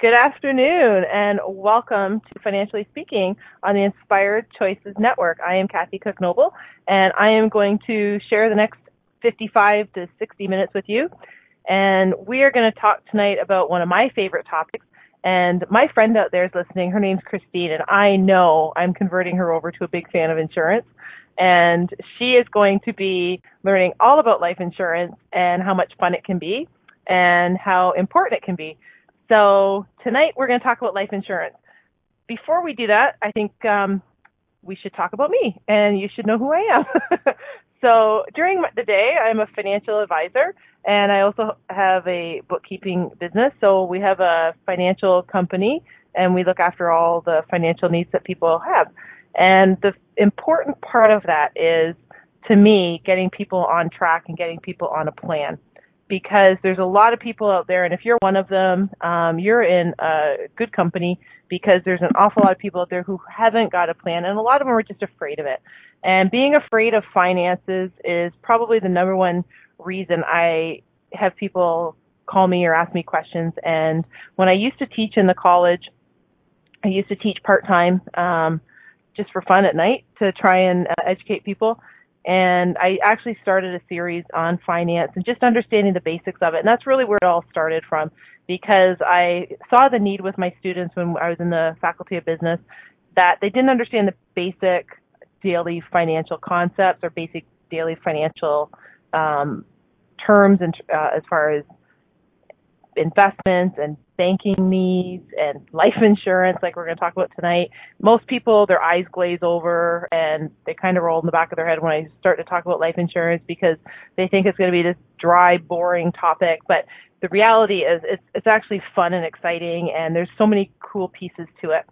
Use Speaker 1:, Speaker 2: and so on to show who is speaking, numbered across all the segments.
Speaker 1: Good afternoon and welcome to Financially Speaking on the Inspired Choices Network. I am Kathy Cook Noble and I am going to share the next 55 to 60 minutes with you. And we are going to talk tonight about one of my favorite topics. And my friend out there is listening. Her name's Christine and I know I'm converting her over to a big fan of insurance. And she is going to be learning all about life insurance and how much fun it can be and how important it can be. So tonight we're going to talk about life insurance. Before we do that, I think um, we should talk about me, and you should know who I am. so during the day, I'm a financial advisor, and I also have a bookkeeping business. So we have a financial company, and we look after all the financial needs that people have. And the important part of that is, to me, getting people on track and getting people on a plan because there's a lot of people out there, and if you're one of them, um, you're in a good company because there's an awful lot of people out there who haven't got a plan, and a lot of them are just afraid of it. And being afraid of finances is probably the number one reason I have people call me or ask me questions. And when I used to teach in the college, I used to teach part time, um, just for fun at night to try and uh, educate people and I actually started a series on finance and just understanding the basics of it. And that's really where it all started from because I saw the need with my students when I was in the faculty of business that they didn't understand the basic daily financial concepts or basic daily financial um, terms and uh, as far as investments and banking needs and life insurance like we're going to talk about tonight. Most people their eyes glaze over and they kind of roll in the back of their head when i start to talk about life insurance because they think it's going to be this dry boring topic. But the reality is it's it's actually fun and exciting and there's so many cool pieces to it.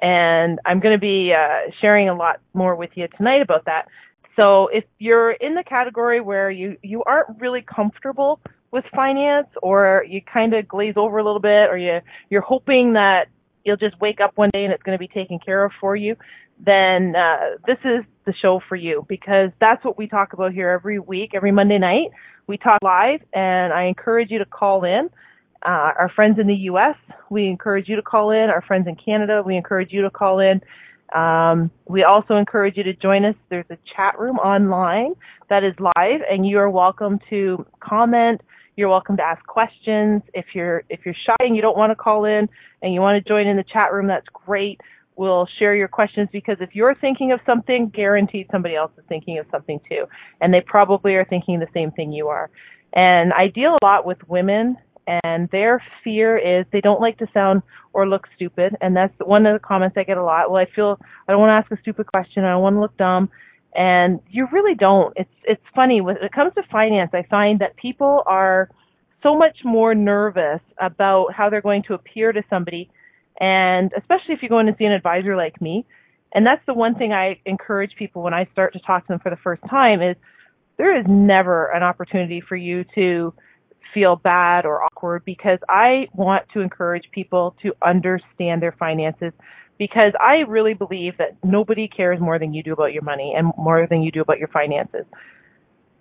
Speaker 1: And i'm going to be uh, sharing a lot more with you tonight about that. So if you're in the category where you you aren't really comfortable with finance or you kind of glaze over a little bit or you you're hoping that you'll just wake up one day and it's going to be taken care of for you then uh, this is the show for you because that's what we talk about here every week every monday night. We talk live and i encourage you to call in. Uh, our friends in the us we encourage you to call in. Our friends in canada we encourage you to call in. Um, we also encourage you to join us. There's a chat room online that is live, and you are welcome to comment, you're welcome to ask questions. If you're if you're shy and you don't want to call in and you want to join in the chat room, that's great. We'll share your questions because if you're thinking of something, guaranteed somebody else is thinking of something too. And they probably are thinking the same thing you are. And I deal a lot with women and their fear is they don't like to sound or look stupid and that's one of the comments I get a lot. Well, I feel I don't want to ask a stupid question, I don't want to look dumb and you really don't. It's it's funny when it comes to finance. I find that people are so much more nervous about how they're going to appear to somebody, and especially if you're going to see an advisor like me. And that's the one thing I encourage people when I start to talk to them for the first time is there is never an opportunity for you to feel bad or awkward because I want to encourage people to understand their finances because I really believe that nobody cares more than you do about your money and more than you do about your finances.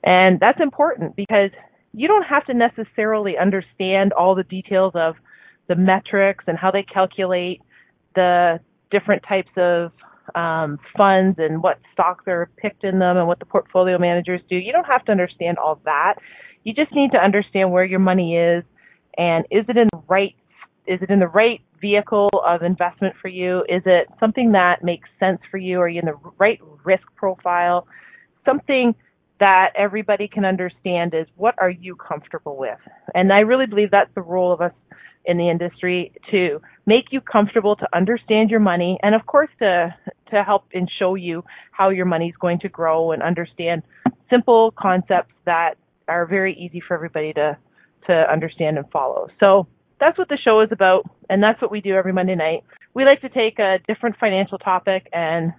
Speaker 1: And that's important because you don't have to necessarily understand all the details of the metrics and how they calculate the different types of um, funds and what stocks are picked in them and what the portfolio managers do. You don't have to understand all that. You just need to understand where your money is and is it in the right is it in the right vehicle of investment for you? Is it something that makes sense for you? Are you in the right risk profile? Something that everybody can understand is what are you comfortable with? And I really believe that's the role of us in the industry to make you comfortable to understand your money and of course to to help and show you how your money is going to grow and understand simple concepts that are very easy for everybody to to understand and follow. So that's what the show is about, and that's what we do every Monday night. We like to take a different financial topic and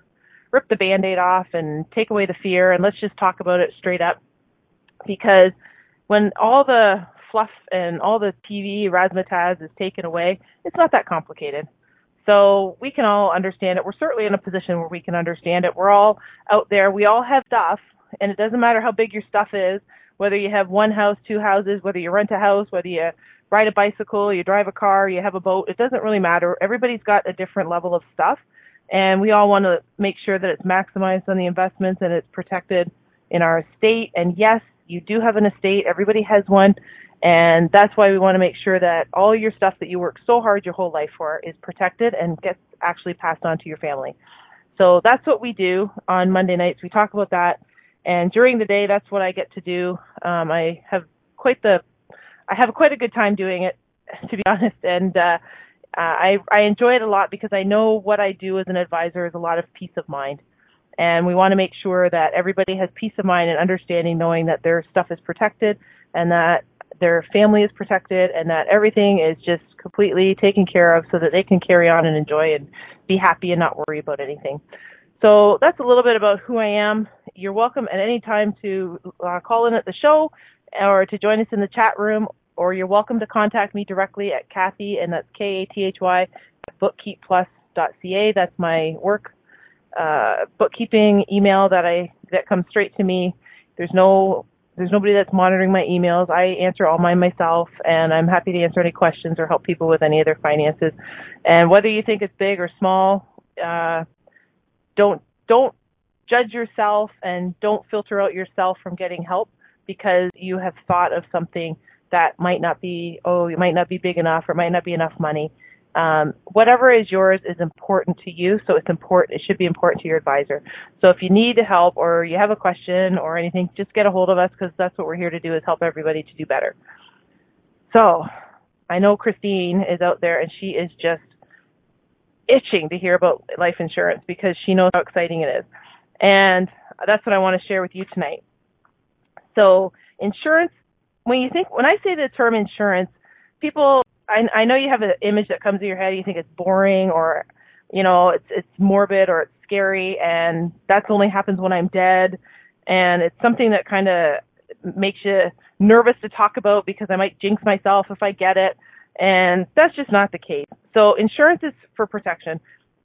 Speaker 1: rip the band-aid off and take away the fear and let's just talk about it straight up because when all the fluff and all the TV razzmatazz is taken away, it's not that complicated. So we can all understand it. We're certainly in a position where we can understand it. We're all out there. We all have stuff, and it doesn't matter how big your stuff is, whether you have one house, two houses, whether you rent a house, whether you ride a bicycle, you drive a car, you have a boat. It doesn't really matter. Everybody's got a different level of stuff, and we all want to make sure that it's maximized on the investments and it's protected in our estate. And yes, you do have an estate. Everybody has one. And that's why we want to make sure that all your stuff that you work so hard your whole life for is protected and gets actually passed on to your family. So that's what we do on Monday nights. We talk about that. And during the day, that's what I get to do. Um, I have quite the, I have quite a good time doing it, to be honest. And, uh, uh, I, I enjoy it a lot because I know what I do as an advisor is a lot of peace of mind. And we want to make sure that everybody has peace of mind and understanding knowing that their stuff is protected and that their family is protected and that everything is just completely taken care of so that they can carry on and enjoy and be happy and not worry about anything. So that's a little bit about who I am. You're welcome at any time to uh, call in at the show or to join us in the chat room, or you're welcome to contact me directly at Kathy, and that's K A T H Y, bookkeepplus.ca. That's my work uh, bookkeeping email that I that comes straight to me. There's no there's nobody that's monitoring my emails. I answer all mine myself, and I'm happy to answer any questions or help people with any of their finances. And whether you think it's big or small, uh, don't don't judge yourself and don't filter out yourself from getting help because you have thought of something that might not be oh it might not be big enough or might not be enough money um, whatever is yours is important to you, so it's important. It should be important to your advisor. So if you need help or you have a question or anything, just get a hold of us because that's what we're here to do is help everybody to do better. So I know Christine is out there and she is just itching to hear about life insurance because she knows how exciting it is, and that's what I want to share with you tonight. So insurance, when you think when I say the term insurance, people I, I know you have an image that comes to your head. You think it's boring or, you know, it's it's morbid or it's scary, and that's only happens when I'm dead. And it's something that kind of makes you nervous to talk about because I might jinx myself if I get it. And that's just not the case. So insurance is for protection.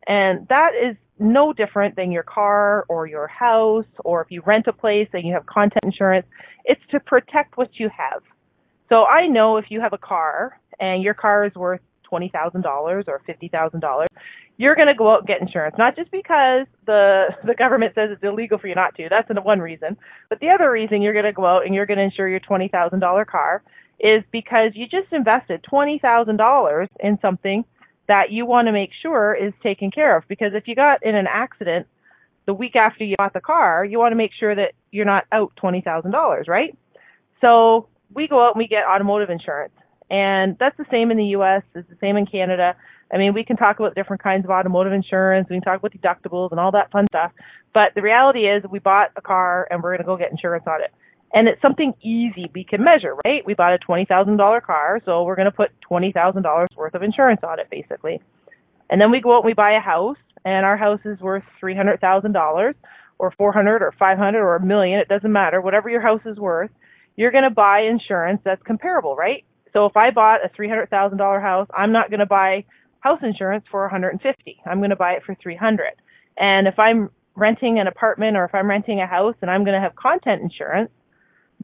Speaker 1: And that is no different than your car or your house or if you rent a place and you have content insurance. It's to protect what you have. So I know if you have a car and your car is worth $20,000 or $50,000, you're going to go out and get insurance. Not just because the the government says it's illegal for you not to. That's one reason. But the other reason you're going to go out and you're going to insure your $20,000 car is because you just invested $20,000 in something that you want to make sure is taken care of because if you got in an accident the week after you bought the car, you want to make sure that you're not out $20,000, right? So we go out and we get automotive insurance. And that's the same in the US, it's the same in Canada. I mean, we can talk about different kinds of automotive insurance, we can talk about deductibles and all that fun stuff. But the reality is we bought a car and we're going to go get insurance on it. And it's something easy we can measure, right? We bought a $20,000 car, so we're going to put $20,000 worth of insurance on it basically. And then we go out and we buy a house and our house is worth $300,000 or 400 or 500 or a million, it doesn't matter, whatever your house is worth you're going to buy insurance that's comparable, right? So if I bought a $300,000 house, I'm not going to buy house insurance for 150. I'm going to buy it for 300. And if I'm renting an apartment or if I'm renting a house and I'm going to have content insurance,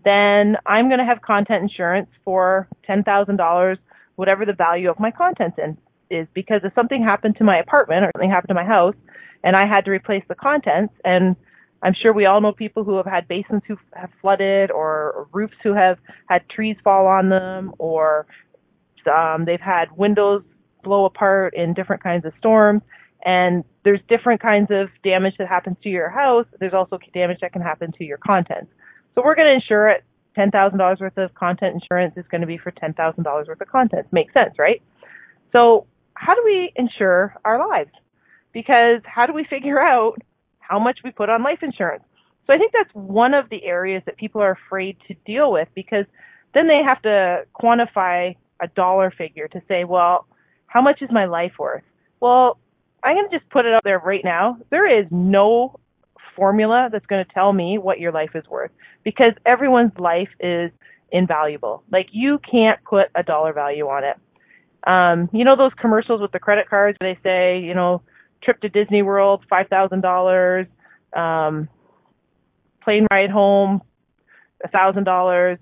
Speaker 1: then I'm going to have content insurance for $10,000, whatever the value of my contents in, is. Because if something happened to my apartment or something happened to my house and I had to replace the contents and I'm sure we all know people who have had basements who have flooded or roofs who have had trees fall on them or um, they've had windows blow apart in different kinds of storms. And there's different kinds of damage that happens to your house. There's also damage that can happen to your contents. So we're going to insure it. $10,000 worth of content insurance is going to be for $10,000 worth of content. Makes sense, right? So how do we insure our lives? Because how do we figure out how much we put on life insurance. So I think that's one of the areas that people are afraid to deal with because then they have to quantify a dollar figure to say, well, how much is my life worth? Well, I'm going to just put it out there right now. There is no formula that's going to tell me what your life is worth because everyone's life is invaluable. Like you can't put a dollar value on it. Um, you know those commercials with the credit cards where they say, you know, trip to Disney World, five thousand dollars, um, plane ride home, a thousand dollars,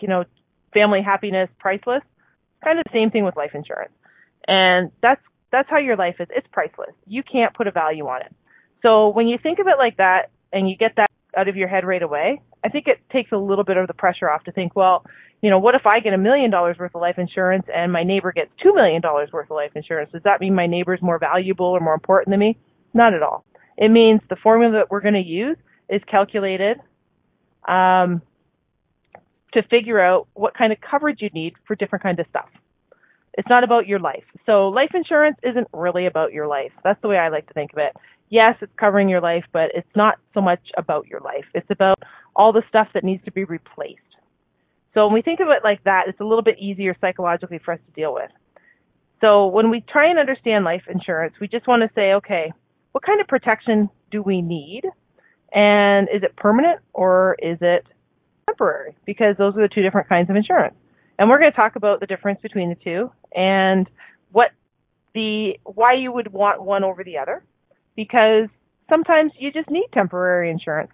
Speaker 1: you know, family happiness, priceless. Kind of the same thing with life insurance. And that's that's how your life is. It's priceless. You can't put a value on it. So when you think of it like that and you get that out of your head right away, I think it takes a little bit of the pressure off to think, well, you know, what if I get a million dollars worth of life insurance and my neighbor gets two million dollars worth of life insurance? Does that mean my neighbor's more valuable or more important than me? Not at all. It means the formula that we're going to use is calculated um, to figure out what kind of coverage you need for different kinds of stuff. It's not about your life. So life insurance isn't really about your life. That's the way I like to think of it. Yes, it's covering your life, but it's not so much about your life. It's about all the stuff that needs to be replaced. So when we think of it like that, it's a little bit easier psychologically for us to deal with. So when we try and understand life insurance, we just want to say, okay, what kind of protection do we need? And is it permanent or is it temporary? Because those are the two different kinds of insurance. And we're going to talk about the difference between the two and what the why you would want one over the other because sometimes you just need temporary insurance.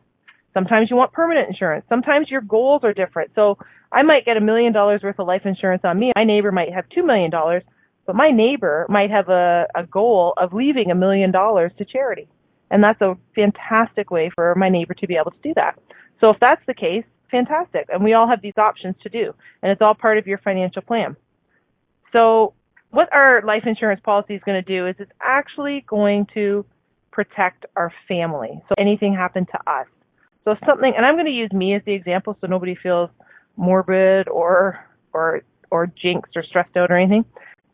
Speaker 1: Sometimes you want permanent insurance. Sometimes your goals are different. So I might get a million dollars worth of life insurance on me. My neighbor might have two million dollars, but my neighbor might have a, a goal of leaving a million dollars to charity. And that's a fantastic way for my neighbor to be able to do that. So if that's the case, fantastic. And we all have these options to do. And it's all part of your financial plan. So what our life insurance policy is going to do is it's actually going to protect our family. So anything happened to us. So something, and I'm going to use me as the example so nobody feels morbid or, or, or jinxed or stressed out or anything.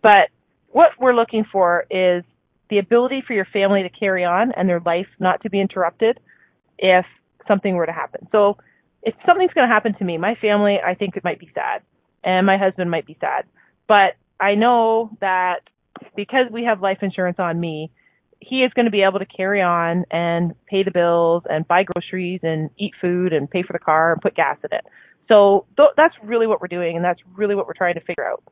Speaker 1: But what we're looking for is the ability for your family to carry on and their life not to be interrupted if something were to happen. So if something's going to happen to me, my family, I think it might be sad, and my husband might be sad. But I know that because we have life insurance on me, he is going to be able to carry on and pay the bills and buy groceries and eat food and pay for the car and put gas in it. So th- that's really what we're doing, and that's really what we're trying to figure out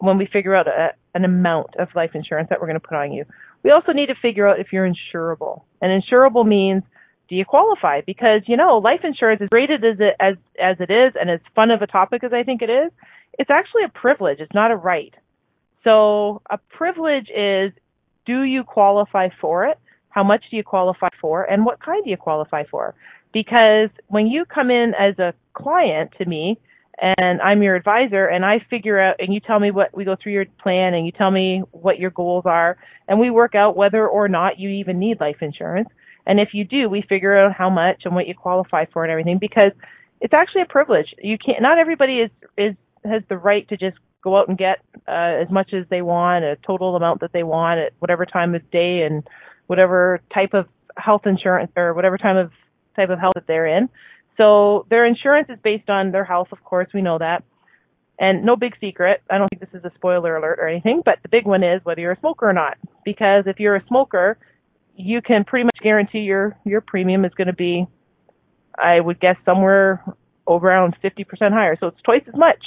Speaker 1: when we figure out a, an amount of life insurance that we're going to put on you. We also need to figure out if you're insurable, and insurable means do you qualify? Because you know, life insurance is rated as it as as it is, and as fun of a topic as I think it is, it's actually a privilege. It's not a right. So a privilege is, do you qualify for it? How much do you qualify for, and what kind do you qualify for? Because when you come in as a client to me, and I'm your advisor and I figure out and you tell me what we go through your plan and you tell me what your goals are and we work out whether or not you even need life insurance. And if you do, we figure out how much and what you qualify for and everything because it's actually a privilege. You can't. Not everybody is is has the right to just go out and get uh, as much as they want, a total amount that they want at whatever time of day and whatever type of health insurance or whatever time of type of health that they're in. So their insurance is based on their health, of course, we know that. And no big secret, I don't think this is a spoiler alert or anything, but the big one is whether you're a smoker or not. Because if you're a smoker, you can pretty much guarantee your your premium is going to be, I would guess somewhere around 50% higher. So it's twice as much.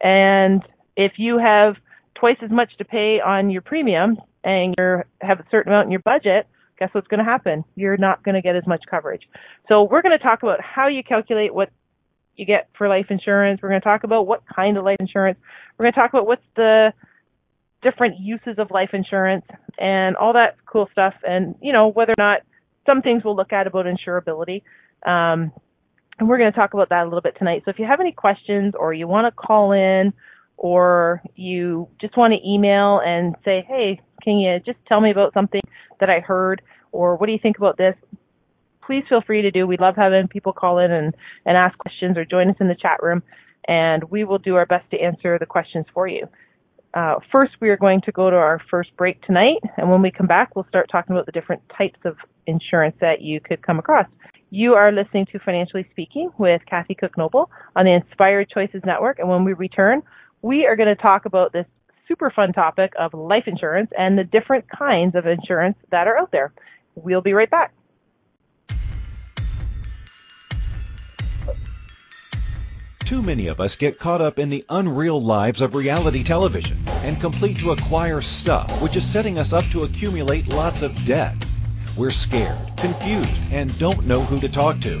Speaker 1: And if you have twice as much to pay on your premium and you have a certain amount in your budget, guess what's going to happen? You're not going to get as much coverage. So we're going to talk about how you calculate what you get for life insurance. We're going to talk about what kind of life insurance. We're going to talk about what's the different uses of life insurance and all that cool stuff. And, you know, whether or not some things we'll look at about insurability. Um, and we're going to talk about that a little bit tonight. So if you have any questions or you want to call in or you just want to email and say, hey, can you just tell me about something that I heard or what do you think about this? Please feel free to do. We love having people call in and, and ask questions or join us in the chat room and we will do our best to answer the questions for you. Uh, first, we are going to go to our first break tonight, and when we come back, we'll start talking about the different types of insurance that you could come across. You are listening to Financially Speaking with Kathy Cook Noble on the Inspired Choices Network, and when we return, we are going to talk about this super fun topic of life insurance and the different kinds of insurance that are out there. We'll be right back.
Speaker 2: Too many of us get caught up in the unreal lives of reality television and complete to acquire stuff, which is setting us up to accumulate lots of debt. We're scared, confused, and don't know who to talk to.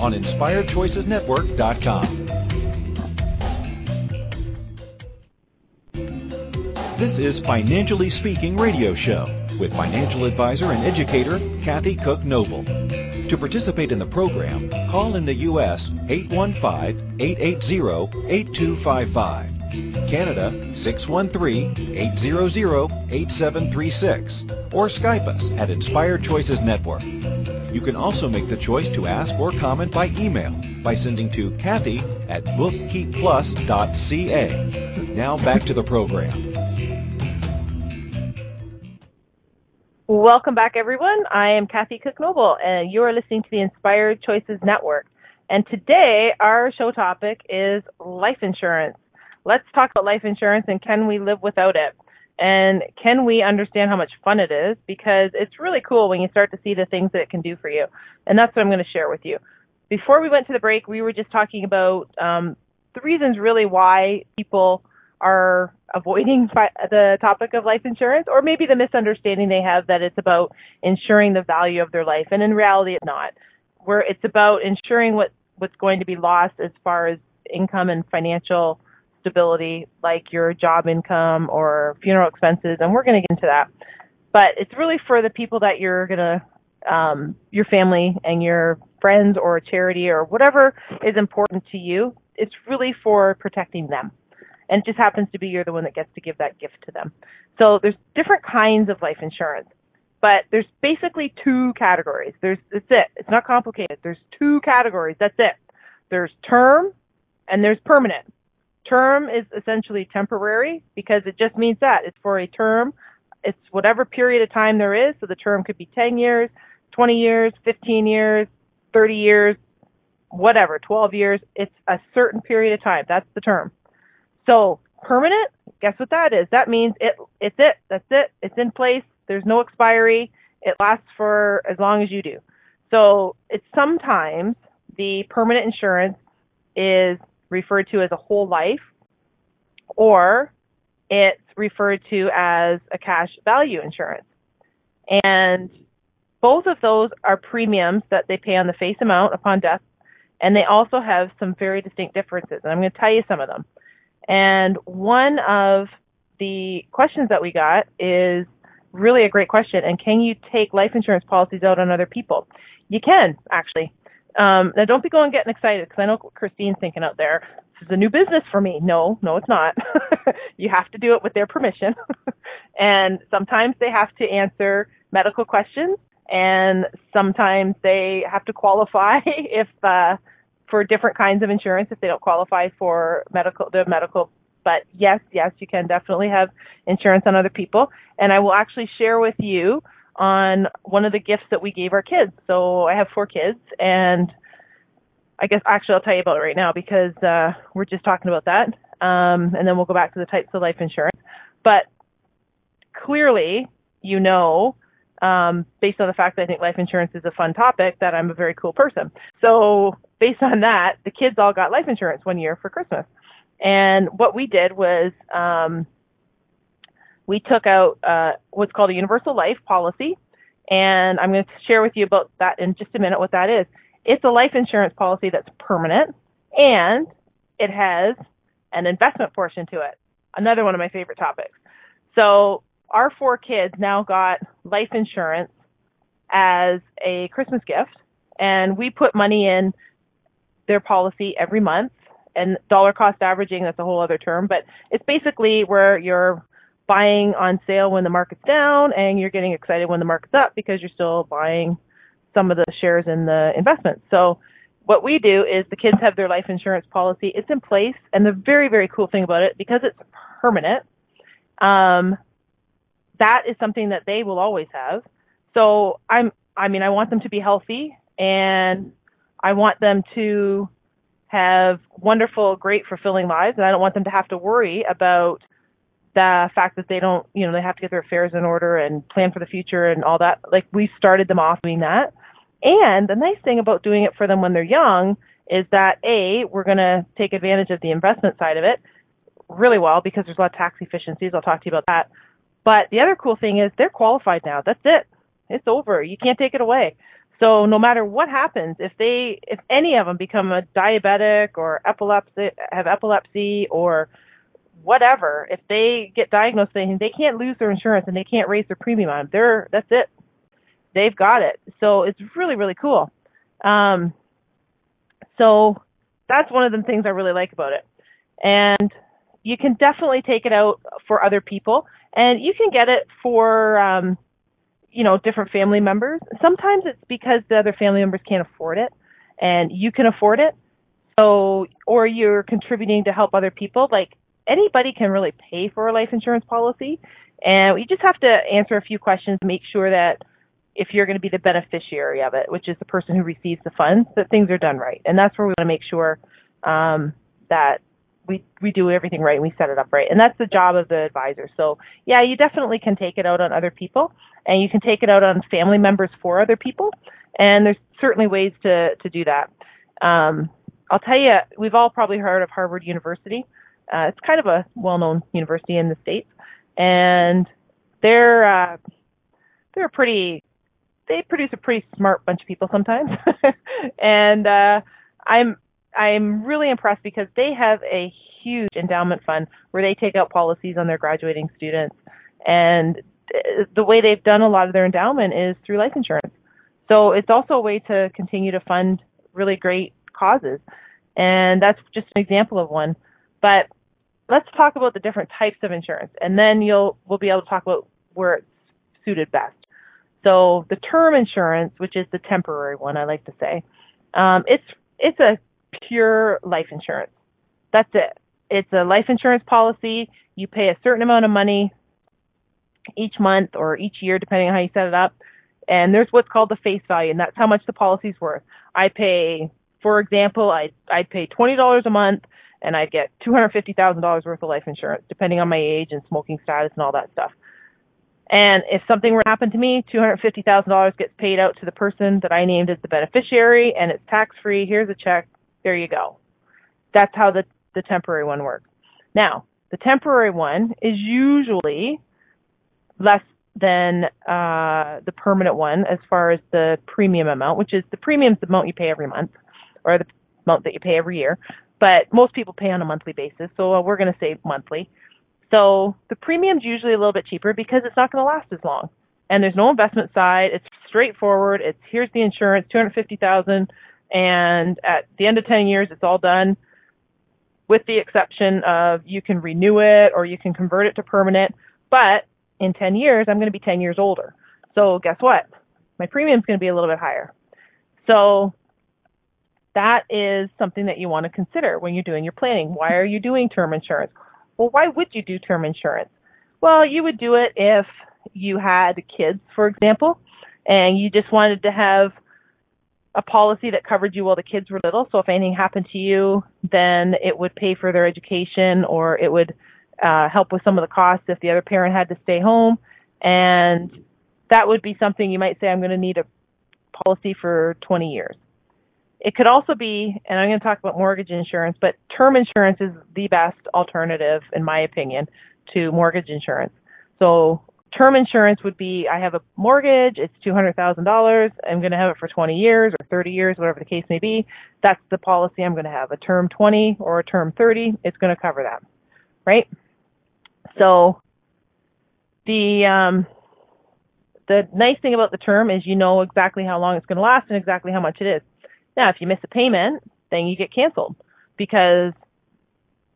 Speaker 2: on InspiredChoicesNetwork.com. This is Financially Speaking Radio Show with financial advisor and educator Kathy Cook Noble. To participate in the program, call in the U.S. 815-880-8255, Canada 613-800-8736, or Skype us at Inspired Choices Network. You can also make the choice to ask or comment by email by sending to Kathy at bookkeepplus.ca. Now back to the program.
Speaker 1: Welcome back, everyone. I am Kathy Cook Noble, and you are listening to the Inspired Choices Network. And today, our show topic is life insurance. Let's talk about life insurance and can we live without it? And can we understand how much fun it is? Because it's really cool when you start to see the things that it can do for you. And that's what I'm going to share with you. Before we went to the break, we were just talking about um, the reasons really why people are avoiding fi- the topic of life insurance or maybe the misunderstanding they have that it's about insuring the value of their life and in reality it's not where it's about ensuring what what's going to be lost as far as income and financial stability like your job income or funeral expenses and we're going to get into that but it's really for the people that you're going to um, your family and your friends or a charity or whatever is important to you it's really for protecting them and it just happens to be you're the one that gets to give that gift to them. So there's different kinds of life insurance, but there's basically two categories. There's that's it. It's not complicated. There's two categories. That's it. There's term and there's permanent. Term is essentially temporary because it just means that it's for a term. It's whatever period of time there is. So the term could be 10 years, 20 years, 15 years, 30 years, whatever, 12 years. It's a certain period of time. That's the term. So permanent, guess what that is? That means it it's it. That's it. It's in place. There's no expiry. It lasts for as long as you do. So it's sometimes the permanent insurance is referred to as a whole life or it's referred to as a cash value insurance. And both of those are premiums that they pay on the face amount upon death, and they also have some very distinct differences. And I'm going to tell you some of them. And one of the questions that we got is really a great question. And can you take life insurance policies out on other people? You can, actually. Um, now, don't be going getting excited because I know Christine's thinking out there. This is a new business for me. No, no, it's not. you have to do it with their permission. and sometimes they have to answer medical questions, and sometimes they have to qualify if uh, for different kinds of insurance if they don't qualify for medical the medical but yes yes you can definitely have insurance on other people and i will actually share with you on one of the gifts that we gave our kids so i have four kids and i guess actually i'll tell you about it right now because uh we're just talking about that um and then we'll go back to the types of life insurance but clearly you know um, based on the fact that I think life insurance is a fun topic, that I'm a very cool person. So based on that, the kids all got life insurance one year for Christmas. And what we did was um, we took out uh, what's called a universal life policy. And I'm going to share with you about that in just a minute what that is. It's a life insurance policy that's permanent and it has an investment portion to it. Another one of my favorite topics. So our four kids now got life insurance as a Christmas gift and we put money in their policy every month and dollar cost averaging that's a whole other term but it's basically where you're buying on sale when the market's down and you're getting excited when the market's up because you're still buying some of the shares in the investment. So what we do is the kids have their life insurance policy. It's in place and the very, very cool thing about it, because it's permanent, um, that is something that they will always have. So I'm, I mean, I want them to be healthy and I want them to have wonderful, great, fulfilling lives, and I don't want them to have to worry about the fact that they don't, you know, they have to get their affairs in order and plan for the future and all that. Like we started them off doing that. And the nice thing about doing it for them when they're young is that A, we're going to take advantage of the investment side of it really well because there's a lot of tax efficiencies. I'll talk to you about that. But the other cool thing is they're qualified now. That's it. It's over. You can't take it away. So no matter what happens, if they, if any of them become a diabetic or epilepsy, have epilepsy or whatever, if they get diagnosed, they they can't lose their insurance and they can't raise their premium on them. They're that's it. They've got it. So it's really really cool. Um, so that's one of the things I really like about it. And you can definitely take it out for other people, and you can get it for um, you know, different family members. Sometimes it's because the other family members can't afford it and you can afford it. So, or you're contributing to help other people. Like anybody can really pay for a life insurance policy. And you just have to answer a few questions, make sure that if you're going to be the beneficiary of it, which is the person who receives the funds, that things are done right. And that's where we want to make sure um, that we we do everything right and we set it up right. And that's the job of the advisor. So yeah, you definitely can take it out on other people and you can take it out on family members for other people. And there's certainly ways to to do that. Um, I'll tell you, we've all probably heard of Harvard University. Uh, it's kind of a well-known university in the states, and they're uh, they're pretty they produce a pretty smart bunch of people sometimes, and uh, I'm I'm really impressed because they have a huge endowment fund where they take out policies on their graduating students. And the way they've done a lot of their endowment is through life insurance. So it's also a way to continue to fund really great causes. And that's just an example of one. But let's talk about the different types of insurance and then you'll we'll be able to talk about where it's suited best. So the term insurance, which is the temporary one, I like to say, um, it's it's a pure life insurance. That's it. It's a life insurance policy. You pay a certain amount of money each month or each year, depending on how you set it up. And there's what's called the face value, and that's how much the policy's worth. I pay, for example, I I'd pay twenty dollars a month, and I'd get two hundred fifty thousand dollars worth of life insurance, depending on my age and smoking status and all that stuff. And if something were to happen to me, $250,000 gets paid out to the person that I named as the beneficiary and it's tax free. Here's a check. There you go. That's how the, the temporary one works. Now, the temporary one is usually less than uh, the permanent one as far as the premium amount, which is the premium is the amount you pay every month or the amount that you pay every year. But most people pay on a monthly basis, so uh, we're going to say monthly. So the premium's usually a little bit cheaper because it's not going to last as long. And there's no investment side. It's straightforward. It's here's the insurance, 250,000 and at the end of 10 years, it's all done with the exception of you can renew it or you can convert it to permanent. But in 10 years, I'm going to be 10 years older. So guess what? My premium's going to be a little bit higher. So that is something that you want to consider when you're doing your planning. Why are you doing term insurance? Well, why would you do term insurance? Well, you would do it if you had kids, for example, and you just wanted to have a policy that covered you while the kids were little. So if anything happened to you, then it would pay for their education or it would uh, help with some of the costs if the other parent had to stay home. And that would be something you might say, I'm going to need a policy for 20 years. It could also be, and I'm going to talk about mortgage insurance, but term insurance is the best alternative, in my opinion, to mortgage insurance. So term insurance would be I have a mortgage, it's $200,000, I'm going to have it for 20 years or 30 years, whatever the case may be. That's the policy I'm going to have. A term 20 or a term 30, it's going to cover that. Right? So the um the nice thing about the term is you know exactly how long it's going to last and exactly how much it is. Now, if you miss a payment, then you get canceled because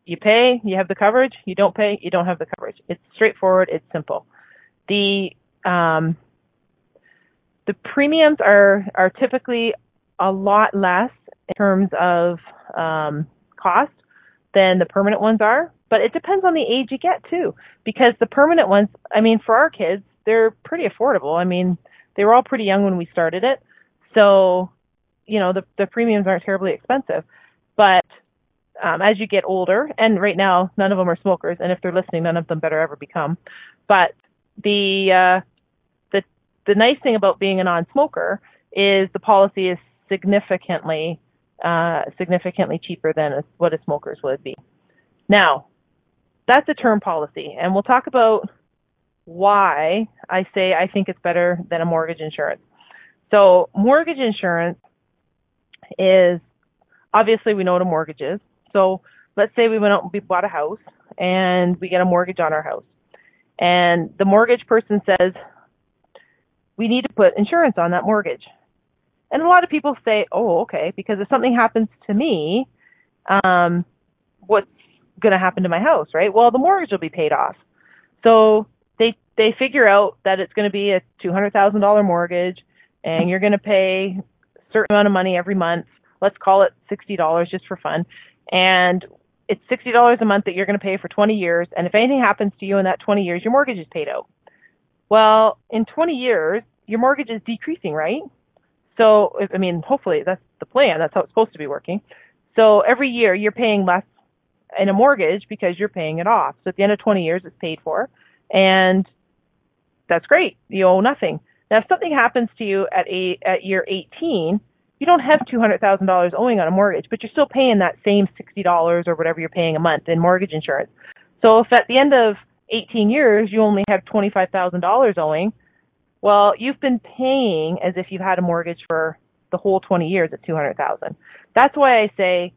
Speaker 1: You pay, you have the coverage. You don't pay, you don't have the coverage. It's straightforward. It's simple. The um, the premiums are are typically a lot less in terms of um, cost than the permanent ones are, but it depends on the age you get too. Because the permanent ones, I mean, for our kids, they're pretty affordable. I mean, they were all pretty young when we started it, so you know the the premiums aren't terribly expensive. But um, as you get older, and right now none of them are smokers, and if they're listening, none of them better ever become. But the uh, the the nice thing about being a non-smoker is the policy is significantly uh, significantly cheaper than a, what a smoker's would be. Now, that's a term policy, and we'll talk about why I say I think it's better than a mortgage insurance. So, mortgage insurance is obviously we know what a mortgage is. So let's say we went out and we bought a house and we get a mortgage on our house. And the mortgage person says, we need to put insurance on that mortgage. And a lot of people say, oh, okay, because if something happens to me, um, what's going to happen to my house, right? Well, the mortgage will be paid off. So they, they figure out that it's going to be a $200,000 mortgage and you're going to pay certain amount of money every month. Let's call it $60 just for fun and it's sixty dollars a month that you're going to pay for 20 years. And if anything happens to you in that 20 years, your mortgage is paid out. Well, in 20 years, your mortgage is decreasing, right? So, I mean, hopefully that's the plan. That's how it's supposed to be working. So every year you're paying less in a mortgage because you're paying it off. So at the end of 20 years, it's paid for, and that's great. You owe nothing. Now, if something happens to you at a at year 18, you don't have $200,000 owing on a mortgage, but you're still paying that same $60 or whatever you're paying a month in mortgage insurance. So if at the end of 18 years you only have $25,000 owing, well, you've been paying as if you've had a mortgage for the whole 20 years at 200,000. That's why I say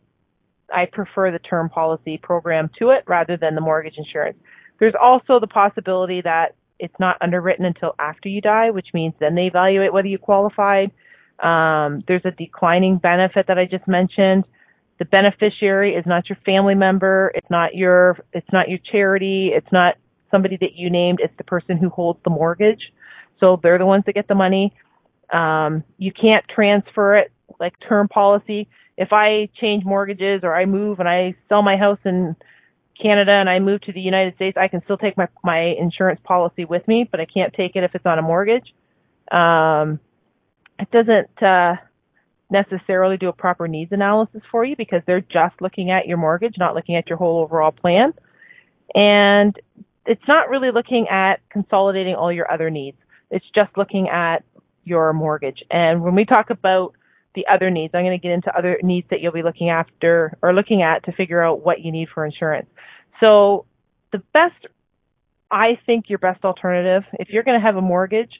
Speaker 1: I prefer the term policy program to it rather than the mortgage insurance. There's also the possibility that it's not underwritten until after you die, which means then they evaluate whether you qualified um, there's a declining benefit that I just mentioned. The beneficiary is not your family member. It's not your, it's not your charity. It's not somebody that you named. It's the person who holds the mortgage. So they're the ones that get the money. Um, you can't transfer it like term policy. If I change mortgages or I move and I sell my house in Canada and I move to the United States, I can still take my, my insurance policy with me, but I can't take it if it's on a mortgage. Um, it doesn't uh, necessarily do a proper needs analysis for you because they're just looking at your mortgage, not looking at your whole overall plan. And it's not really looking at consolidating all your other needs. It's just looking at your mortgage. And when we talk about the other needs, I'm going to get into other needs that you'll be looking after or looking at to figure out what you need for insurance. So the best, I think your best alternative, if you're going to have a mortgage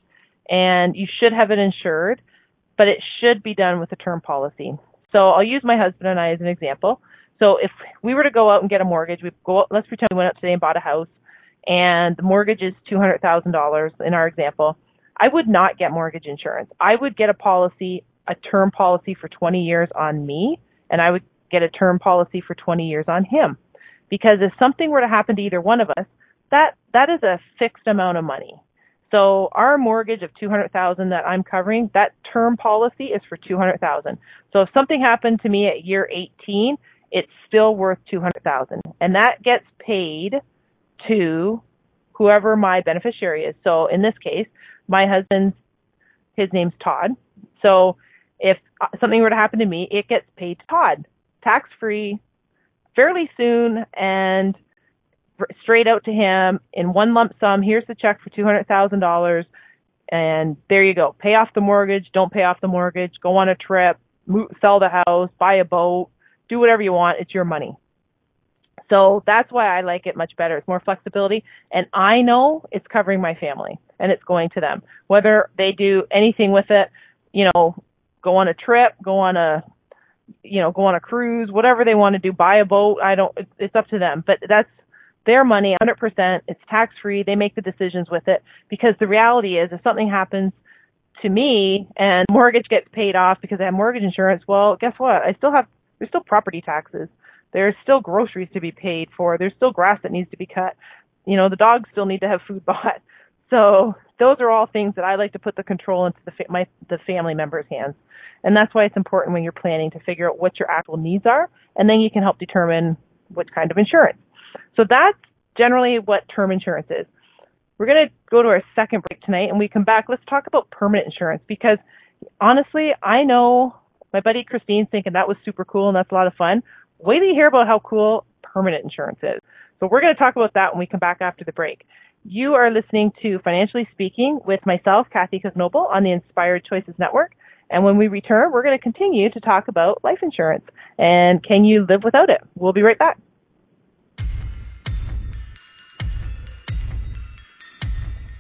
Speaker 1: and you should have it insured, but it should be done with a term policy. So I'll use my husband and I as an example. So if we were to go out and get a mortgage, we go let's pretend we went out today and bought a house and the mortgage is $200,000 in our example. I would not get mortgage insurance. I would get a policy, a term policy for 20 years on me and I would get a term policy for 20 years on him. Because if something were to happen to either one of us, that that is a fixed amount of money. So our mortgage of 200,000 that I'm covering, that term policy is for 200,000. So if something happened to me at year 18, it's still worth 200,000 and that gets paid to whoever my beneficiary is. So in this case, my husband's his name's Todd. So if uh, something were to happen to me, it gets paid to Todd, tax free, fairly soon and straight out to him in one lump sum. Here's the check for two hundred thousand dollars, and there you go. Pay off the mortgage. Don't pay off the mortgage. Go on a trip. Sell the house. Buy a boat. Do whatever you want. It's your money. So that's why I like it much better. It's more flexibility, and I know it's covering my family and it's going to them. Whether they do anything with it, you know, go on a trip, go on a you know, go on a cruise, whatever they want to do, buy a boat. I don't, it's up to them. But that's their money 100%. It's tax free. They make the decisions with it because the reality is if something happens to me and mortgage gets paid off because I have mortgage insurance, well, guess what? I still have, there's still property taxes. There's still groceries to be paid for. There's still grass that needs to be cut. You know, the dogs still need to have food bought. So those are all things that I like to put the control into the fa- my the family members' hands. And that's why it's important when you're planning to figure out what your actual needs are, and then you can help determine what kind of insurance. So that's generally what term insurance is. We're going to go to our second break tonight and we come back. Let's talk about permanent insurance because honestly, I know my buddy Christine's thinking that was super cool and that's a lot of fun. Wait till you hear about how cool permanent insurance is. So we're going to talk about that when we come back after the break. You are listening to Financially Speaking with myself, Kathy Cook Noble, on the Inspired Choices Network. And when we return, we're going to continue to talk about life insurance and can you live without it? We'll be right back.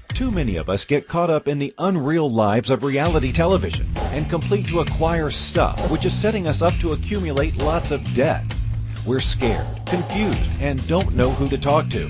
Speaker 2: Too many of us get caught up in the unreal lives of reality television and complete to acquire stuff, which is setting us up to accumulate lots of debt. We're scared, confused, and don't know who to talk to.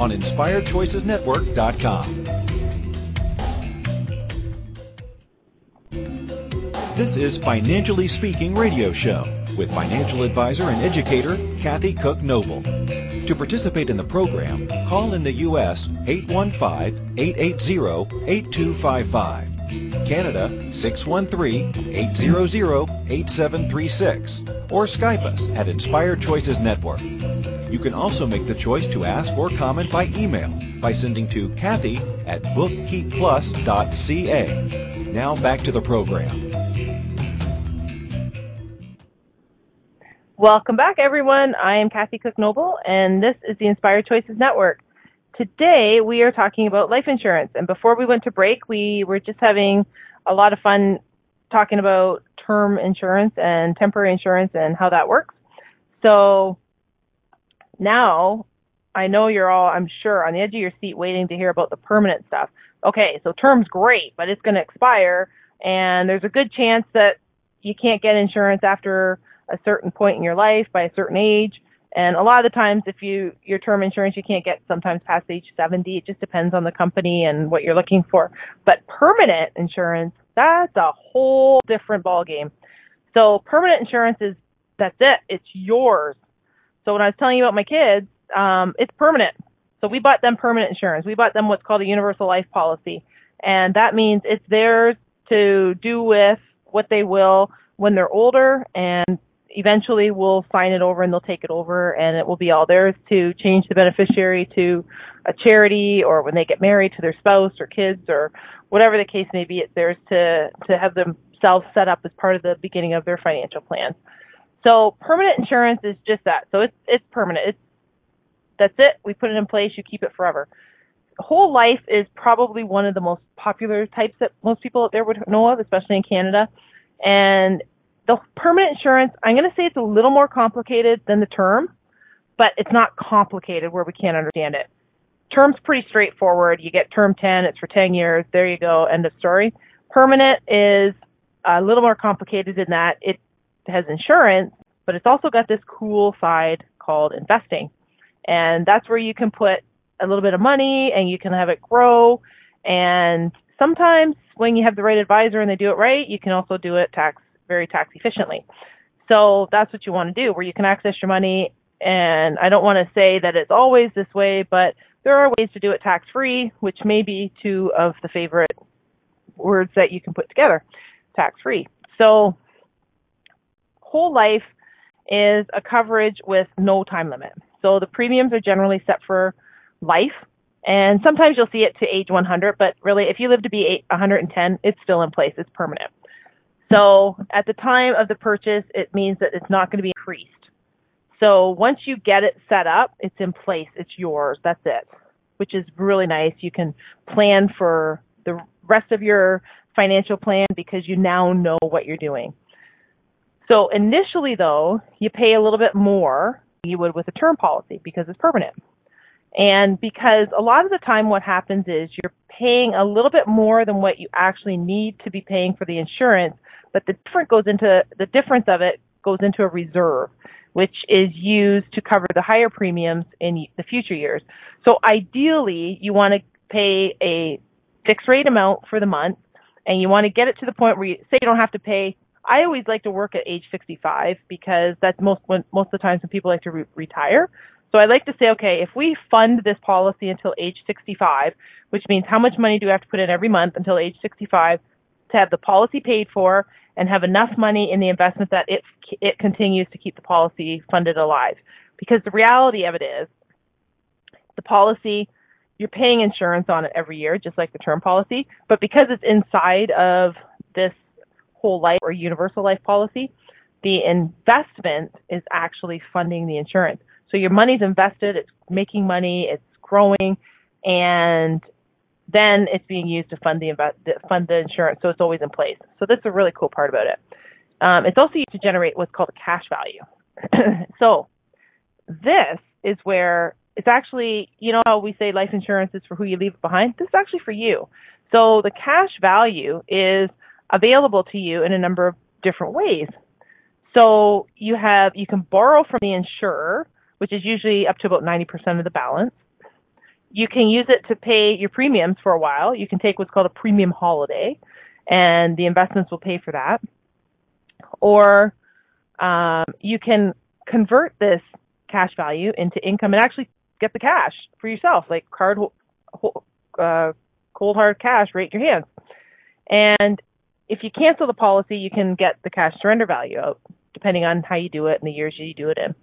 Speaker 2: on InspiredChoicesNetwork.com. This is Financially Speaking radio show with financial advisor and educator Kathy Cook Noble. To participate in the program, call in the U.S. 815-880-8255, Canada 613-800-8736, or Skype us at Inspired Choices Network. You can also make the choice to ask or comment by email by sending to Kathy at bookkeepplus.ca. Now back to the program.
Speaker 1: Welcome back, everyone. I am Kathy Cook Noble, and this is the Inspired Choices Network. Today, we are talking about life insurance. And before we went to break, we were just having a lot of fun talking about term insurance and temporary insurance and how that works. So now I know you're all, I'm sure, on the edge of your seat waiting to hear about the permanent stuff. Okay, so term's great, but it's going to expire, and there's a good chance that you can't get insurance after a certain point in your life by a certain age. And a lot of the times, if you your term insurance, you can't get sometimes past age 70. It just depends on the company and what you're looking for. But permanent insurance, that's a whole different ballgame. So permanent insurance is that's it. It's yours. So when I was telling you about my kids, um, it's permanent. So we bought them permanent insurance. We bought them what's called a universal life policy, and that means it's theirs to do with what they will when they're older and eventually we'll sign it over and they'll take it over and it will be all theirs to change the beneficiary to a charity or when they get married to their spouse or kids or whatever the case may be it's theirs to to have themselves set up as part of the beginning of their financial plan so permanent insurance is just that so it's it's permanent it's that's it we put it in place you keep it forever whole life is probably one of the most popular types that most people out there would know of especially in canada and the permanent insurance, I'm going to say it's a little more complicated than the term, but it's not complicated where we can't understand it. Term's pretty straightforward. You get term 10, it's for 10 years. There you go. End of story. Permanent is a little more complicated than that it has insurance, but it's also got this cool side called investing. And that's where you can put a little bit of money and you can have it grow. And sometimes when you have the right advisor and they do it right, you can also do it tax very tax efficiently. So that's what you want to do, where you can access your money. And I don't want to say that it's always this way, but there are ways to do it tax free, which may be two of the favorite words that you can put together tax free. So, whole life is a coverage with no time limit. So, the premiums are generally set for life. And sometimes you'll see it to age 100, but really, if you live to be 110, it's still in place. It's permanent. So at the time of the purchase, it means that it's not going to be increased. So once you get it set up, it's in place. It's yours. That's it, which is really nice. You can plan for the rest of your financial plan because you now know what you're doing. So initially though, you pay a little bit more you would with a term policy because it's permanent. And because a lot of the time what happens is you're paying a little bit more than what you actually need to be paying for the insurance, but the difference goes into the difference of it goes into a reserve, which is used to cover the higher premiums in the future years. So ideally, you want to pay a fixed rate amount for the month and you want to get it to the point where you say you don't have to pay I always like to work at age 65 because that's most when, most of the times when people like to re- retire. So I like to say, okay, if we fund this policy until age 65, which means how much money do we have to put in every month until age 65 to have the policy paid for and have enough money in the investment that it it continues to keep the policy funded alive. Because the reality of it is, the policy you're paying insurance on it every year, just like the term policy. But because it's inside of this whole life or universal life policy, the investment is actually funding the insurance. So your money's invested, it's making money, it's growing, and then it's being used to fund the fund the insurance. So it's always in place. So that's a really cool part about it. Um, it's also used to generate what's called a cash value. so this is where it's actually, you know how we say life insurance is for who you leave behind? This is actually for you. So the cash value is available to you in a number of different ways. So you have, you can borrow from the insurer, which is usually up to about 90% of the balance. You can use it to pay your premiums for a while. You can take what's called a premium holiday and the investments will pay for that. Or um, you can convert this cash value into income and actually get the cash for yourself, like card, uh, cold hard cash right in your hands. And if you cancel the policy, you can get the cash surrender value out, depending on how you do it and the years you do it in.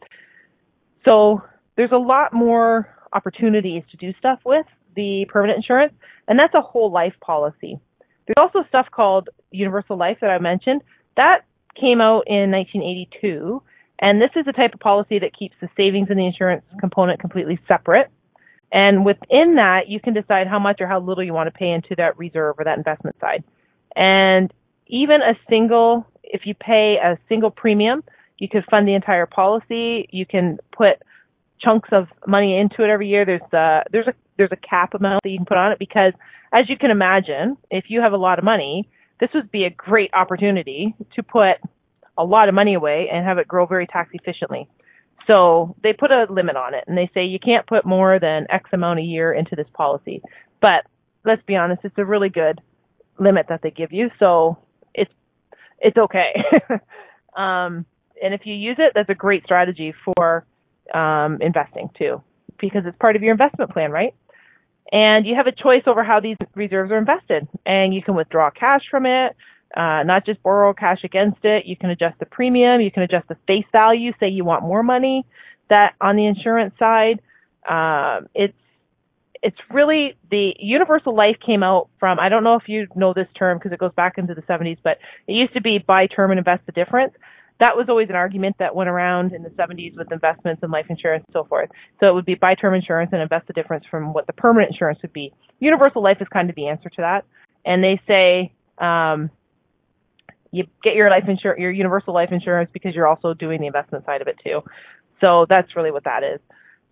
Speaker 1: So there's a lot more opportunities to do stuff with the permanent insurance, and that's a whole life policy. There's also stuff called universal life that I mentioned. That came out in 1982, and this is a type of policy that keeps the savings and the insurance component completely separate. And within that, you can decide how much or how little you want to pay into that reserve or that investment side. And even a single, if you pay a single premium, you could fund the entire policy. You can put chunks of money into it every year. There's a, there's a, there's a cap amount that you can put on it because as you can imagine, if you have a lot of money, this would be a great opportunity to put a lot of money away and have it grow very tax efficiently. So they put a limit on it and they say you can't put more than X amount a year into this policy. But let's be honest, it's a really good limit that they give you. So it's, it's okay. um, and if you use it, that's a great strategy for, um, investing too, because it's part of your investment plan, right? And you have a choice over how these reserves are invested and you can withdraw cash from it, uh, not just borrow cash against it. You can adjust the premium. You can adjust the face value. Say you want more money that on the insurance side. Um, it's it's really the universal life came out from I don't know if you know this term because it goes back into the 70s, but it used to be buy term and invest the difference. That was always an argument that went around in the 70s with investments and life insurance and so forth. So it would be buy term insurance and invest the difference from what the permanent insurance would be. Universal life is kind of the answer to that. And they say, um, you get your life insurance, your universal life insurance because you're also doing the investment side of it too. So that's really what that is.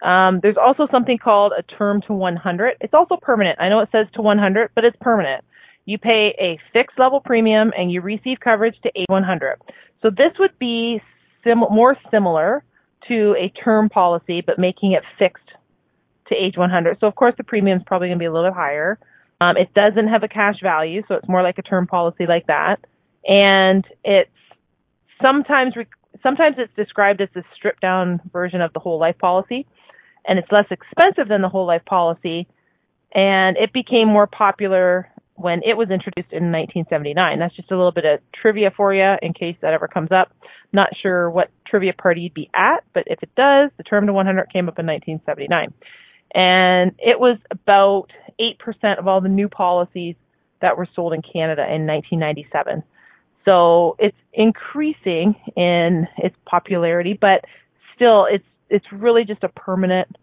Speaker 1: Um, there's also something called a term to 100. It's also permanent. I know it says to 100, but it's permanent. You pay a fixed level premium and you receive coverage to age 100. So this would be sim- more similar to a term policy, but making it fixed to age 100. So of course the premium is probably going to be a little bit higher. Um, it doesn't have a cash value, so it's more like a term policy like that and it's sometimes sometimes it's described as a stripped down version of the whole life policy, and it's less expensive than the whole life policy, and it became more popular when it was introduced in 1979. That's just a little bit of trivia for you in case that ever comes up. Not sure what trivia party you'd be at, but if it does, the term to 100 came up in 1979. And it was about 8% of all the new policies that were sold in Canada in 1997. So it's increasing in its popularity, but still it's it's really just a permanent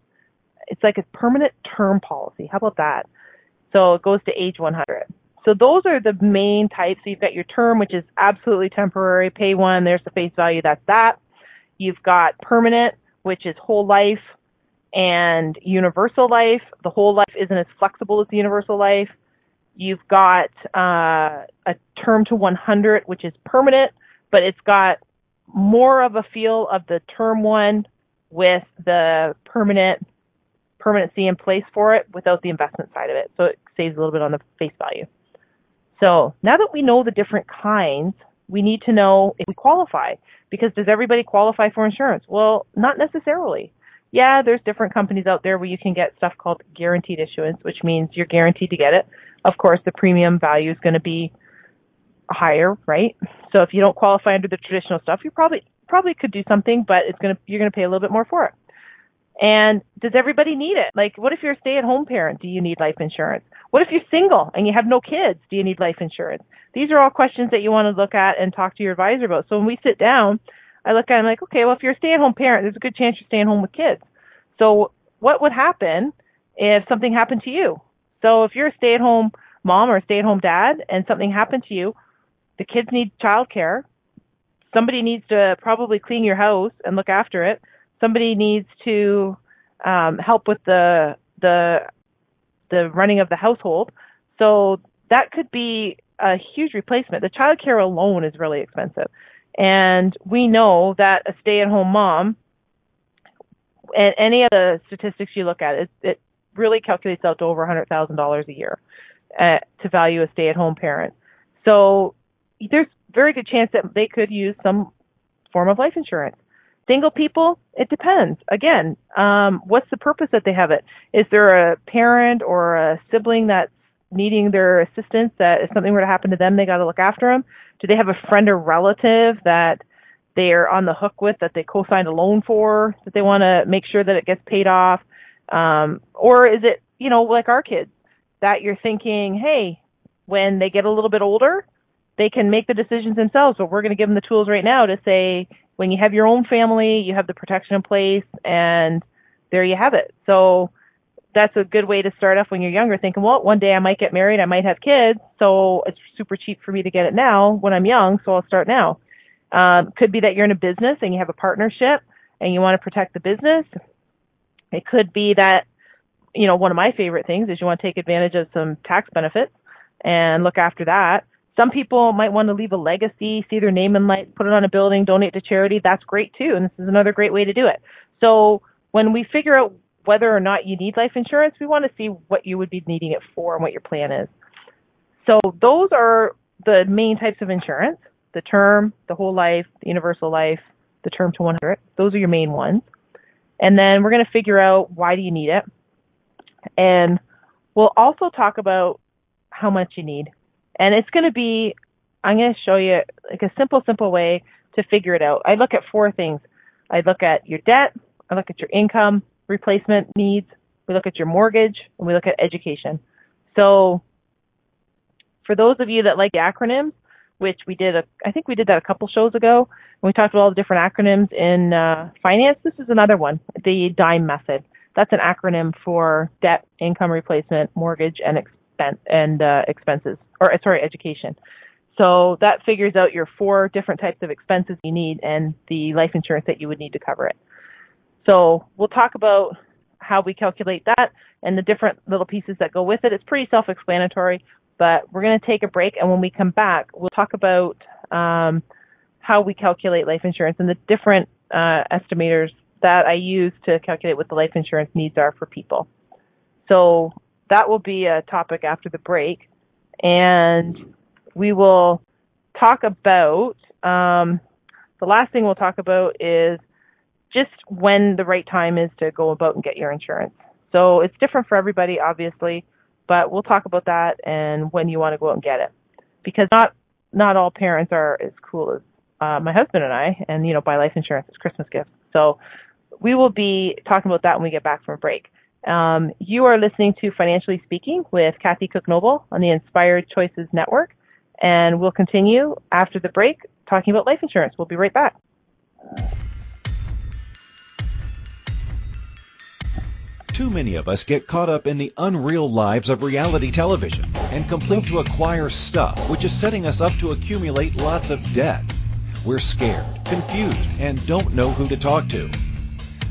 Speaker 1: it's like a permanent term policy. How about that? So it goes to age 100. So those are the main types. So you've got your term, which is absolutely temporary, pay one, there's the face value, that's that. You've got permanent, which is whole life and universal life. The whole life isn't as flexible as the universal life. You've got uh, a term to 100, which is permanent, but it's got more of a feel of the term one with the permanent permanency in place for it without the investment side of it. So it saves a little bit on the face value. So now that we know the different kinds, we need to know if we qualify. Because does everybody qualify for insurance? Well, not necessarily. Yeah, there's different companies out there where you can get stuff called guaranteed issuance, which means you're guaranteed to get it. Of course, the premium value is going to be higher, right? So if you don't qualify under the traditional stuff, you're probably probably could do something, but it's to you're to pay a little bit more for it. And does everybody need it? Like, what if you're a stay-at-home parent? Do you need life insurance? What if you're single and you have no kids? Do you need life insurance? These are all questions that you want to look at and talk to your advisor about. So when we sit down, I look at I'm like, okay, well, if you're a stay-at-home parent, there's a good chance you're staying home with kids. So what would happen if something happened to you? So if you're a stay-at-home mom or a stay-at-home dad and something happened to you, the kids need childcare. Somebody needs to probably clean your house and look after it. Somebody needs to um, help with the the the running of the household. So that could be a huge replacement. The childcare alone is really expensive. And we know that a stay-at-home mom, and any of the statistics you look at, it, it really calculates out to over $100,000 a year uh, to value a stay-at-home parent. So there's very good chance that they could use some form of life insurance. Single people, it depends. Again, um, what's the purpose that they have it? Is there a parent or a sibling that's needing their assistance that if something were to happen to them, they got to look after them? Do they have a friend or relative that they're on the hook with that they co-signed a loan for that they want to make sure that it gets paid off? Um, or is it, you know, like our kids that you're thinking, hey, when they get a little bit older, they can make the decisions themselves, but we're going to give them the tools right now to say, when you have your own family, you have the protection in place, and there you have it. So that's a good way to start off when you're younger, thinking, well, one day I might get married, I might have kids, so it's super cheap for me to get it now when I'm young, so I'll start now. Um, could be that you're in a business and you have a partnership and you want to protect the business. It could be that, you know, one of my favorite things is you want to take advantage of some tax benefits and look after that. Some people might want to leave a legacy, see their name in lights, put it on a building, donate to charity. That's great too. And this is another great way to do it. So when we figure out whether or not you need life insurance, we want to see what you would be needing it for and what your plan is. So those are the main types of insurance, the term, the whole life, the universal life, the term to 100. Those are your main ones. And then we're going to figure out why do you need it. And we'll also talk about how much you need. And it's going to be, I'm going to show you like a simple, simple way to figure it out. I look at four things. I look at your debt, I look at your income replacement needs, we look at your mortgage, and we look at education. So for those of you that like acronyms, which we did, a, I think we did that a couple shows ago, and we talked about all the different acronyms in uh, finance. This is another one, the DIME method. That's an acronym for debt, income replacement, mortgage, and expense and uh, expenses, or uh, sorry, education. So that figures out your four different types of expenses you need and the life insurance that you would need to cover it. So we'll talk about how we calculate that and the different little pieces that go with it. It's pretty self-explanatory, but we're going to take a break, and when we come back, we'll talk about um, how we calculate life insurance and the different uh, estimators that I use to calculate what the life insurance needs are for people. So that will be a topic after the break, and we will talk about um, the last thing we'll talk about is just when the right time is to go about and get your insurance. So it's different for everybody, obviously, but we'll talk about that and when you want to go out and get it, because not not all parents are as cool as uh, my husband and I, and you know, buy life insurance as Christmas gifts. So we will be talking about that when we get back from a break. Um, you are listening to Financially Speaking with Kathy Cook Noble on the Inspired Choices Network, and we'll continue after the break talking about life insurance. We'll be right back.
Speaker 2: Too many of us get caught up in the unreal lives of reality television and complete to acquire stuff, which is setting us up to accumulate lots of debt. We're scared, confused, and don't know who to talk to.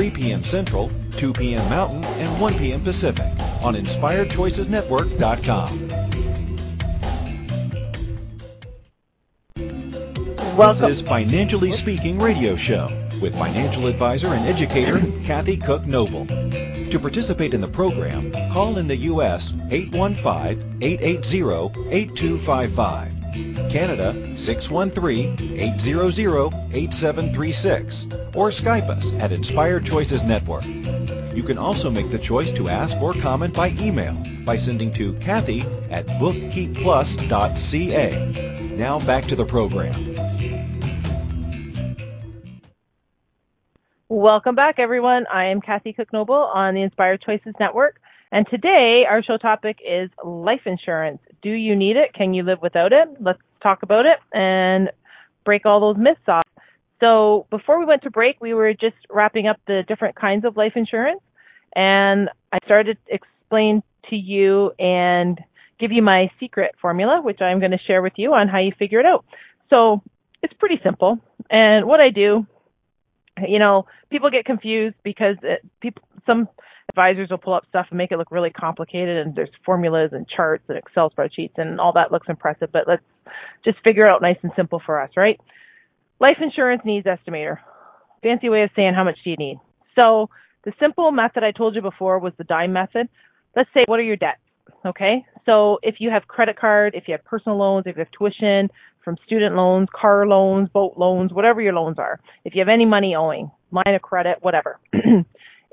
Speaker 2: 3 p.m. Central, 2 p.m. Mountain, and 1 p.m. Pacific on InspiredChoicesNetwork.com. Welcome. This is Financially Speaking Radio Show with financial advisor and educator Kathy Cook Noble. To participate in the program, call in the U.S. 815-880-8255. Canada 613-800-8736 or Skype us at Inspired Choices Network. You can also make the choice to ask or comment by email by sending to Kathy at bookkeepplus.ca. Now back to the program.
Speaker 1: Welcome back, everyone. I am Kathy Cook Noble on the Inspired Choices Network. And today, our show topic is life insurance. Do you need it? Can you live without it? Let's talk about it and break all those myths off. So, before we went to break, we were just wrapping up the different kinds of life insurance. And I started to explain to you and give you my secret formula, which I'm going to share with you on how you figure it out. So, it's pretty simple. And what I do you know, people get confused because it, people, some advisors will pull up stuff and make it look really complicated and there's formulas and charts and Excel spreadsheets and all that looks impressive, but let's just figure it out nice and simple for us, right? Life insurance needs estimator. Fancy way of saying how much do you need. So the simple method I told you before was the dime method. Let's say, what are your debts? Okay. So if you have credit card, if you have personal loans, if you have tuition, from student loans, car loans, boat loans, whatever your loans are. If you have any money owing, line of credit, whatever.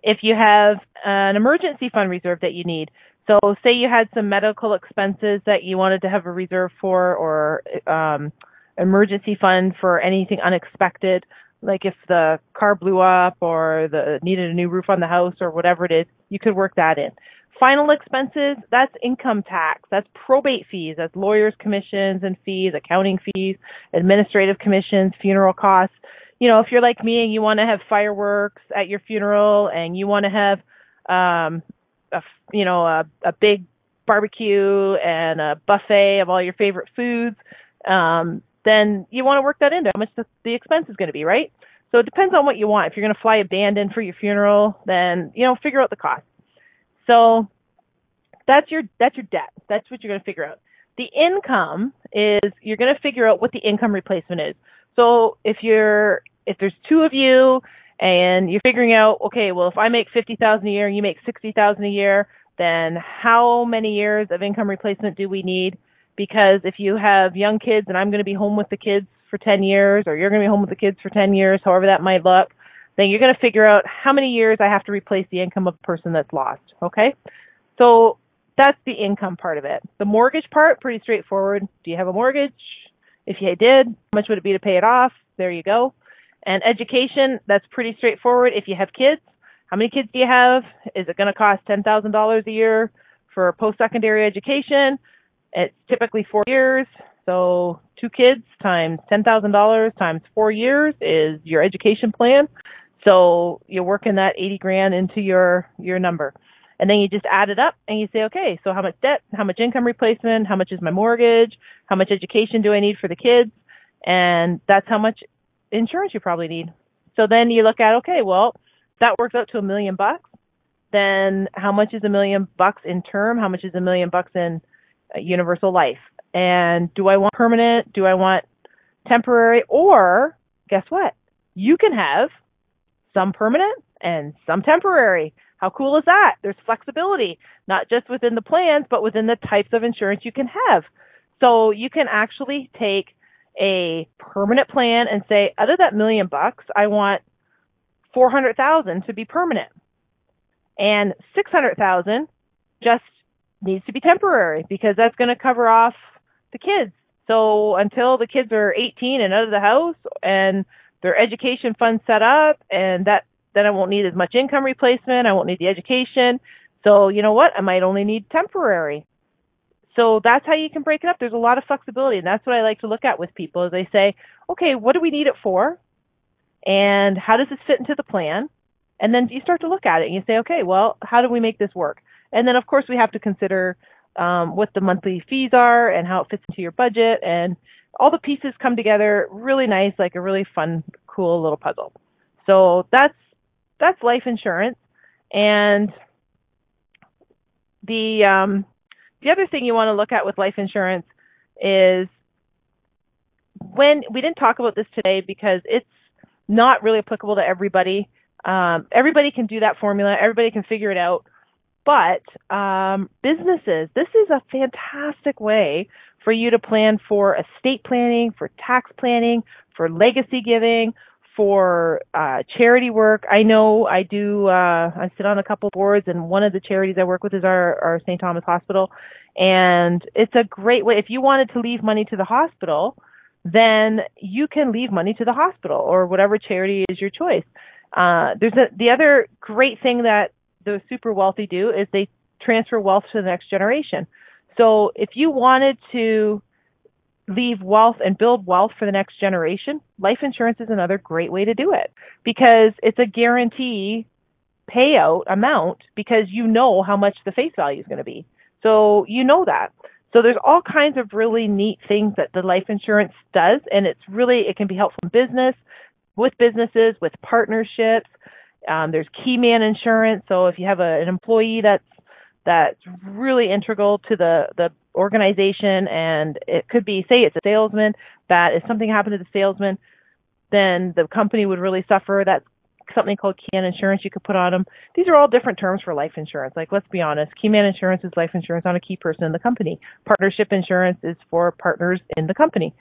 Speaker 1: if you have an emergency fund reserve that you need, so say you had some medical expenses that you wanted to have a reserve for or um emergency fund for anything unexpected, like if the car blew up or the needed a new roof on the house or whatever it is, you could work that in. Final expenses, that's income tax, that's probate fees, that's lawyers' commissions and fees, accounting fees, administrative commissions, funeral costs. You know, if you're like me and you want to have fireworks at your funeral and you want to have, um, a, you know, a, a big barbecue and a buffet of all your favorite foods, um, then you want to work that into how much the, the expense is going to be, right? So it depends on what you want. If you're going to fly a band in for your funeral, then, you know, figure out the cost. So that's your that's your debt. That's what you're going to figure out. The income is you're going to figure out what the income replacement is. So if you're if there's two of you and you're figuring out, okay, well if I make fifty thousand a year and you make sixty thousand a year, then how many years of income replacement do we need? Because if you have young kids and I'm going to be home with the kids for 10 years or you're going to be home with the kids for 10 years, however that might look, then you're going to figure out how many years I have to replace the income of a person that's lost. Okay? So that's the income part of it. The mortgage part, pretty straightforward. Do you have a mortgage? If you did, how much would it be to pay it off? There you go. And education, that's pretty straightforward. If you have kids, how many kids do you have? Is it going to cost $10,000 a year for post-secondary education? It's typically four years. So two kids times $10,000 times four years is your education plan. So you're working that 80 grand into your, your number. And then you just add it up and you say, okay, so how much debt, how much income replacement, how much is my mortgage, how much education do I need for the kids? And that's how much insurance you probably need. So then you look at, okay, well, that works out to a million bucks. Then how much is a million bucks in term? How much is a million bucks in uh, universal life? And do I want permanent? Do I want temporary? Or guess what? You can have some permanent and some temporary. How cool is that? There's flexibility, not just within the plans, but within the types of insurance you can have. So you can actually take a permanent plan and say, out of that million bucks, I want 400,000 to be permanent. And 600,000 just needs to be temporary because that's going to cover off the kids. So until the kids are 18 and out of the house and their education fund set up and that then I won't need as much income replacement. I won't need the education. So you know what? I might only need temporary. So that's how you can break it up. There's a lot of flexibility, and that's what I like to look at with people. Is they say, okay, what do we need it for, and how does this fit into the plan? And then you start to look at it and you say, okay, well, how do we make this work? And then of course we have to consider um, what the monthly fees are and how it fits into your budget, and all the pieces come together really nice, like a really fun, cool little puzzle. So that's that's life insurance, and the um, the other thing you want to look at with life insurance is when we didn't talk about this today because it's not really applicable to everybody. Um, everybody can do that formula. Everybody can figure it out. But um, businesses, this is a fantastic way for you to plan for estate planning, for tax planning, for legacy giving, for uh, charity work. I know I do. Uh, I sit on a couple boards, and one of the charities I work with is our, our St. Thomas Hospital, and it's a great way. If you wanted to leave money to the hospital, then you can leave money to the hospital or whatever charity is your choice. Uh, there's a, the other great thing that the super wealthy do is they transfer wealth to the next generation. So if you wanted to leave wealth and build wealth for the next generation, life insurance is another great way to do it because it's a guarantee payout amount because you know how much the face value is going to be. So you know that. So there's all kinds of really neat things that the life insurance does and it's really, it can be helpful in business, with businesses, with partnerships. Um, there's key man insurance. So if you have a, an employee that's that's really integral to the the organization and it could be say it's a salesman that if something happened to the salesman then the company would really suffer that's something called key man insurance you could put on them these are all different terms for life insurance like let's be honest key man insurance is life insurance on a key person in the company partnership insurance is for partners in the company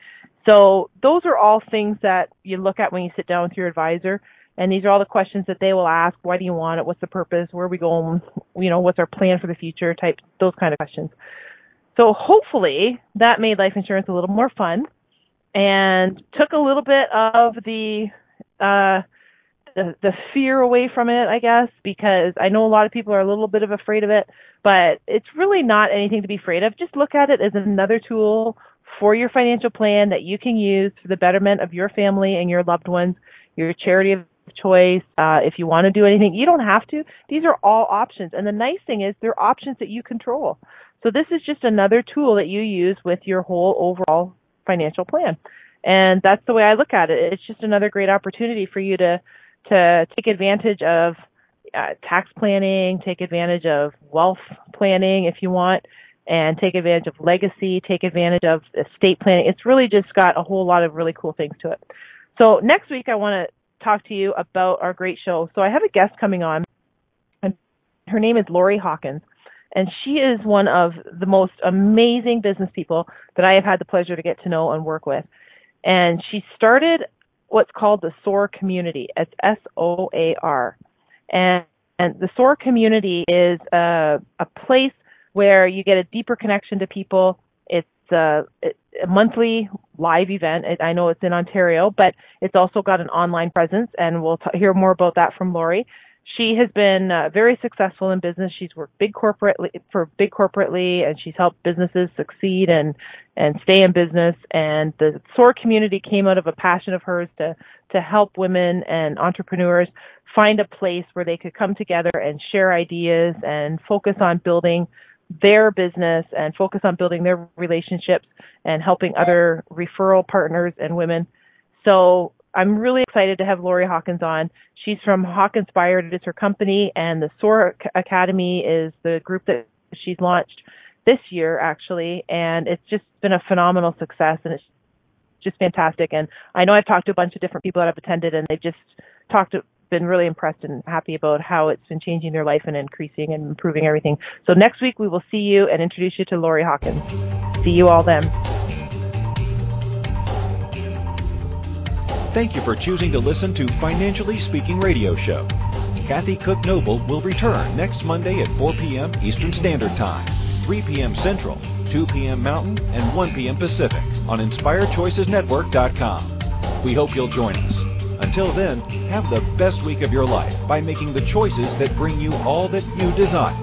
Speaker 1: so those are all things that you look at when you sit down with your advisor and these are all the questions that they will ask. Why do you want it? What's the purpose? Where are we going? You know, what's our plan for the future? Type those kind of questions. So hopefully that made life insurance a little more fun and took a little bit of the uh the, the fear away from it, I guess, because I know a lot of people are a little bit of afraid of it, but it's really not anything to be afraid of. Just look at it as another tool for your financial plan that you can use for the betterment of your family and your loved ones, your charity of choice. Uh, if you want to do anything, you don't have to. These are all options. And the nice thing is they're options that you control. So this is just another tool that you use with your whole overall financial plan. And that's the way I look at it. It's just another great opportunity for you to, to take advantage of uh, tax planning, take advantage of wealth planning if you want, and take advantage of legacy, take advantage of estate planning. It's really just got a whole lot of really cool things to it. So next week I want to talk to you about our great show. So I have a guest coming on, and her name is Lori Hawkins. And she is one of the most amazing business people that I have had the pleasure to get to know and work with. And she started what's called the SOAR community. It's S O A R. And, and the SOAR community is a, a place where you get a deeper connection to people. It's a, a monthly live event. I know it's in Ontario, but it's also got an online presence, and we'll t- hear more about that from Lori. She has been uh, very successful in business. She's worked big corporately for big corporately, and she's helped businesses succeed and and stay in business. And the SOAR community came out of a passion of hers to to help women and entrepreneurs find a place where they could come together and share ideas and focus on building their business and focus on building their relationships and helping other referral partners and women. So I'm really excited to have Lori Hawkins on. She's from Hawkinspired. It's her company, and the SOAR Academy is the group that she's launched this year, actually. And it's just been a phenomenal success, and it's just fantastic. And I know I've talked to a bunch of different people that have attended, and they've just talked to, been really impressed and happy about how it's been changing their life and increasing and improving everything. So next week we will see you and introduce you to Lori Hawkins. See you all then.
Speaker 2: Thank you for choosing to listen to Financially Speaking Radio Show. Kathy Cook Noble will return next Monday at 4 p.m. Eastern Standard Time, 3 p.m. Central, 2 p.m. Mountain, and 1 p.m. Pacific on InspiredChoicesNetwork.com. We hope you'll join us. Until then, have the best week of your life by making the choices that bring you all that you desire.